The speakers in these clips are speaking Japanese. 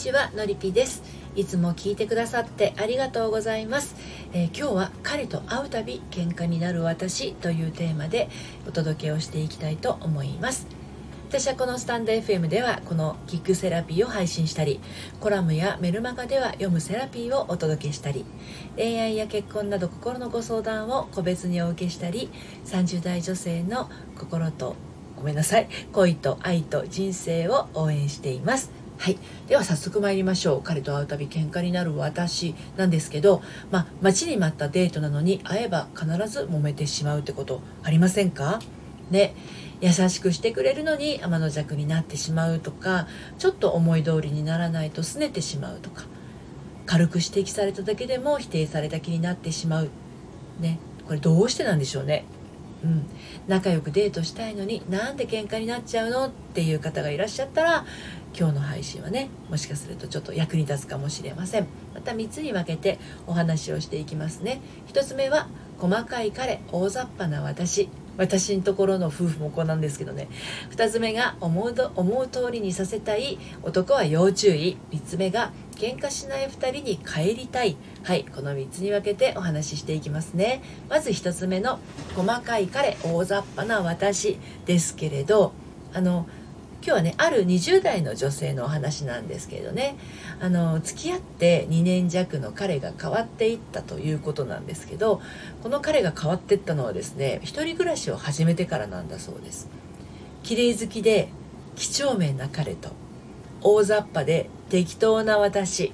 ちはのりぴです。いつも聞いてくださってありがとうございます、えー、今日は彼と会うたび喧嘩になる私というテーマでお届けをしていきたいと思います。私はこのスタンド FM ではこのキックセラピーを配信したりコラムやメルマガでは読むセラピーをお届けしたり恋愛や結婚など心のご相談を個別にお受けしたり30代女性の心とごめんなさい恋と愛と人生を応援しています。はい。では早速参りましょう。彼と会うたび喧嘩になる私なんですけどまあ待ちに待ったデートなのに会えば必ず揉めてしまうってことありませんか？ね。優しくしてくれるのに天の弱になってしまうとかちょっと思い通りにならないと拗ねてしまうとか軽く指摘されただけでも否定された気になってしまう。ね。これどうしてなんでしょうね？うん、仲良くデートしたいのになんで喧嘩になっちゃうのっていう方がいらっしゃったら今日の配信はねもしかするとちょっと役に立つかもしれません。また3つに分けてお話をしていきますね。1つ目は細かい彼大雑把な私。私のところの夫婦もこうなんですけどね。2つ目が思う思う通りにさせたい男は要注意。3つ目が喧嘩しない2人に帰りたい。はいこの3つに分けてお話ししていきますね。まず1つ目の細かい彼大雑把な私ですけれどあの今日はねある20代の女性のお話なんですけれどね。あの付き合って2年弱の彼が変わっていったということなんですけどこの彼が変わっていったのはですね一人暮らしを始めてからなんだそうです。綺麗好きで几帳面な彼と大雑把で適当な私、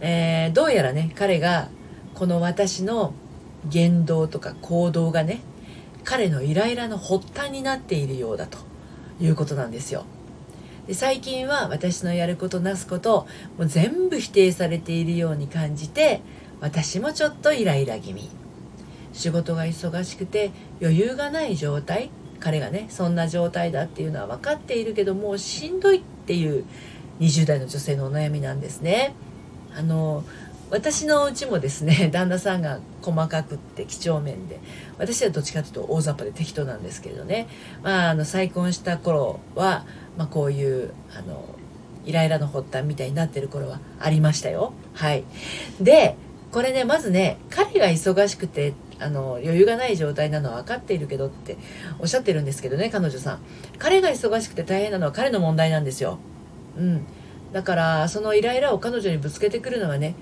えー、どうやらね彼がこの私の言動とか行動がね彼のイライラの発端になっているようだと。いうことなんですよ。で最近は私のやることなすこともう全部否定されているように感じて私もちょっとイライラ気味。仕事が忙しくて余裕がない状態。彼がねそんな状態だっていうのは分かっているけどもうしんどいっていう20代の女性のお悩みなんですね。あの私のうちもですね 旦那さんが細かくって几帳面で私はどっちかというと大雑把で適当なんですけれどね、まあ、あの再婚した頃は、まあ、こういうあのイライラの発端みたいになってる頃はありましたよ。はい、でこれねまずね彼が忙しくてあの余裕がない状態なのは分かっているけどっておっしゃってるんですけどね彼女さん彼が忙しくて大変なのは彼の問題なんですよ。うん、だからそのイライラを彼女にぶつけてくるのはね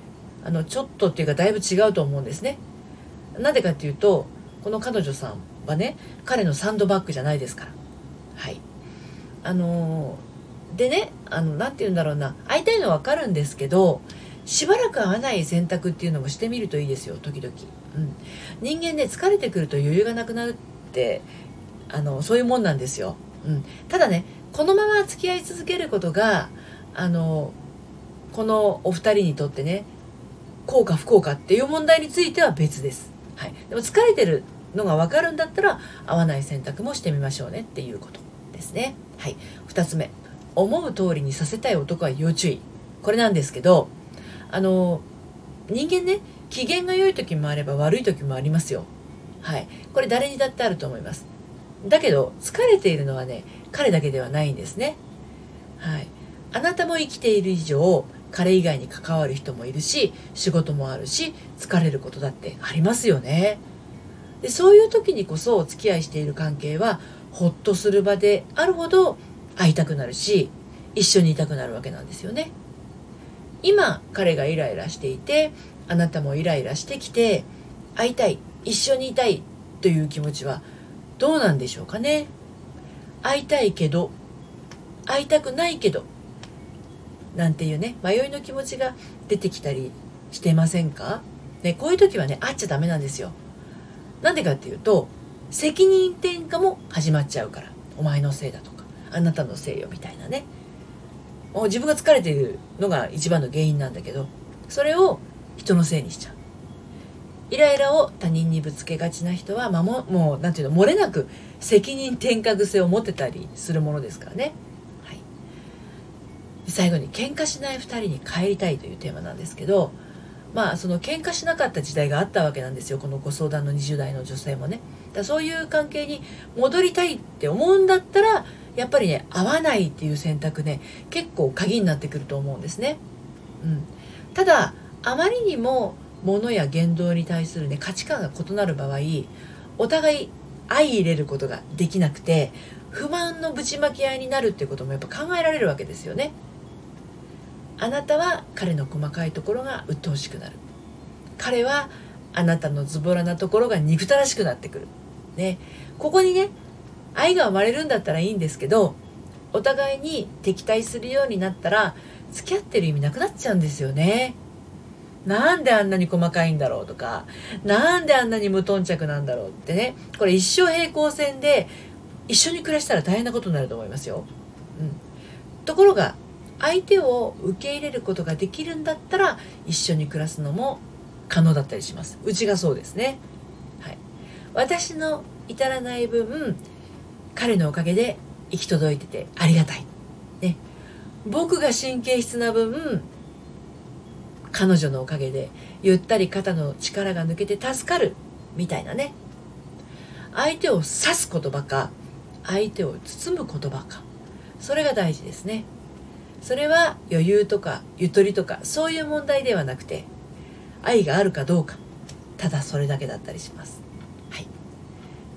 あのちょっとっていうかだいぶ違うと思うんですね。なんでかっていうとこの彼女さんはね彼のサンドバッグじゃないですから。はい。あのでねあのなて言うんだろうな。会いたいのは分かるんですけどしばらく会わない選択っていうのもしてみるといいですよ時々、うん、人間ね疲れてくると余裕がなくなるってあのそういうもんなんですよ、うん、ただねこのまま付き合い続けることがあのこのお二人にとってね効か不幸かっていう問題については別です、はい、でも疲れてるのが分かるんだったら合わない選択もしてみましょうねっていうことですね。はい。2つ目。思う通りにさせたい男は要注意。これなんですけどあの人間ね機嫌が良い時もあれば悪い時もありますよ。はい。これ誰にだってあると思います。だけど疲れているのはね彼だけではないんですね。はい。あなたも生きている以上彼以外に関わる人もいるし仕事もあるし疲れることだってありますよね。でそういう時にこそお付き合いしている関係はほっとする場であるほど会いたくなるし一緒にいたくなるわけなんですよね。今彼がイライラしていてあなたもイライラしてきて会いたい一緒にいたいという気持ちはどうなんでしょうかね。会いたいけど会いたくないけどなんていうね迷いの気持ちが出てきたりしてませんか、ね、こういう時はね会っちゃダメなんですよ。なんでかっていうと責任転嫁も始まっちゃうからお前のせいだとかあなたのせいよみたいなね。もう自分が疲れているのが一番の原因なんだけどそれを人のせいにしちゃう。イライラを他人にぶつけがちな人は、まあ、ももう何て言うの漏れなく責任転嫁癖を持ってたりするものですからね。最後に喧嘩しない2人に帰りたいというテーマなんですけどまあその喧嘩しなかった時代があったわけなんですよ。このご相談の20代の女性もね。だそういう関係に戻りたいって思うんだったらやっぱりね合わないっていう選択ね結構鍵になってくると思うんですね。うん、ただあまりにも物や言動に対するね価値観が異なる場合お互い相入れることができなくて不満のぶちまき合いになるっていうこともやっぱ考えられるわけですよね。あなたは彼の細かいところが鬱陶しくなる。彼はあなたのズボラなところが憎たらしくなってくる、ね、ここにね愛が生まれるんだったらいいんですけどお互いに敵対するようになったら付き合ってる意味なくなっちゃうんですよね。なんであんなに細かいんだろうとかなんであんなに無頓着なんだろうってね。これ一生平行線で一緒に暮らしたら大変なことになると思いますよ、うん、ところが相手を受け入れることができるんだったら一緒に暮らすのも可能だったりします。うちがそうですね、はい、私の至らない分彼のおかげで行き届いててありがたい、ね、僕が神経質な分彼女のおかげでゆったり肩の力が抜けて助かるみたいなね。相手を指す言葉か相手を包む言葉か。それが大事ですね。それは余裕とかゆとりとかそういう問題ではなくて愛があるかどうか。ただそれだけだったりします。はい、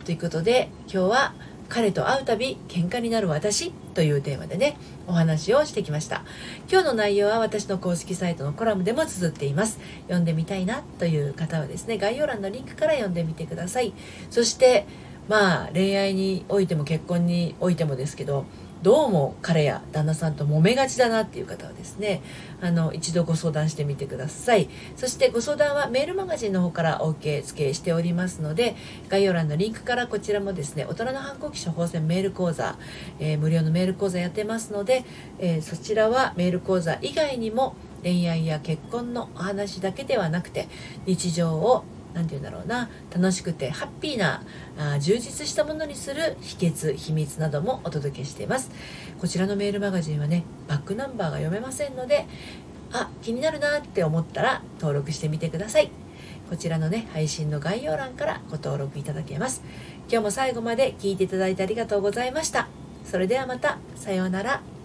ということで今日は彼と会うたび喧嘩になる私というテーマでねお話をしてきました。今日の内容は私の公式サイトのコラムでも綴っています。読んでみたいなという方はですね概要欄のリンクから読んでみてください。そしてまあ恋愛においても結婚においてもですけどどうも彼や旦那さんと揉めがちだなっていう方はですねあの一度ご相談してみてください。そしてご相談はメールマガジンの方からお受け付けしておりますので概要欄のリンクからこちらもですね大人の反抗期処方箋メール講座、えー、無料のメール講座やってますので、えー、そちらはメール講座以外にも恋愛や結婚のお話だけではなくて日常を何て言うんだろうな。楽しくてハッピーなあ充実したものにする秘訣秘密などもお届けしています。こちらのメールマガジンはねバックナンバーが読めませんのであ気になるなって思ったら登録してみてください。こちらのね配信の概要欄からご登録いただけます。今日も最後まで聞いていただいてありがとうございました。それではまた。さようなら。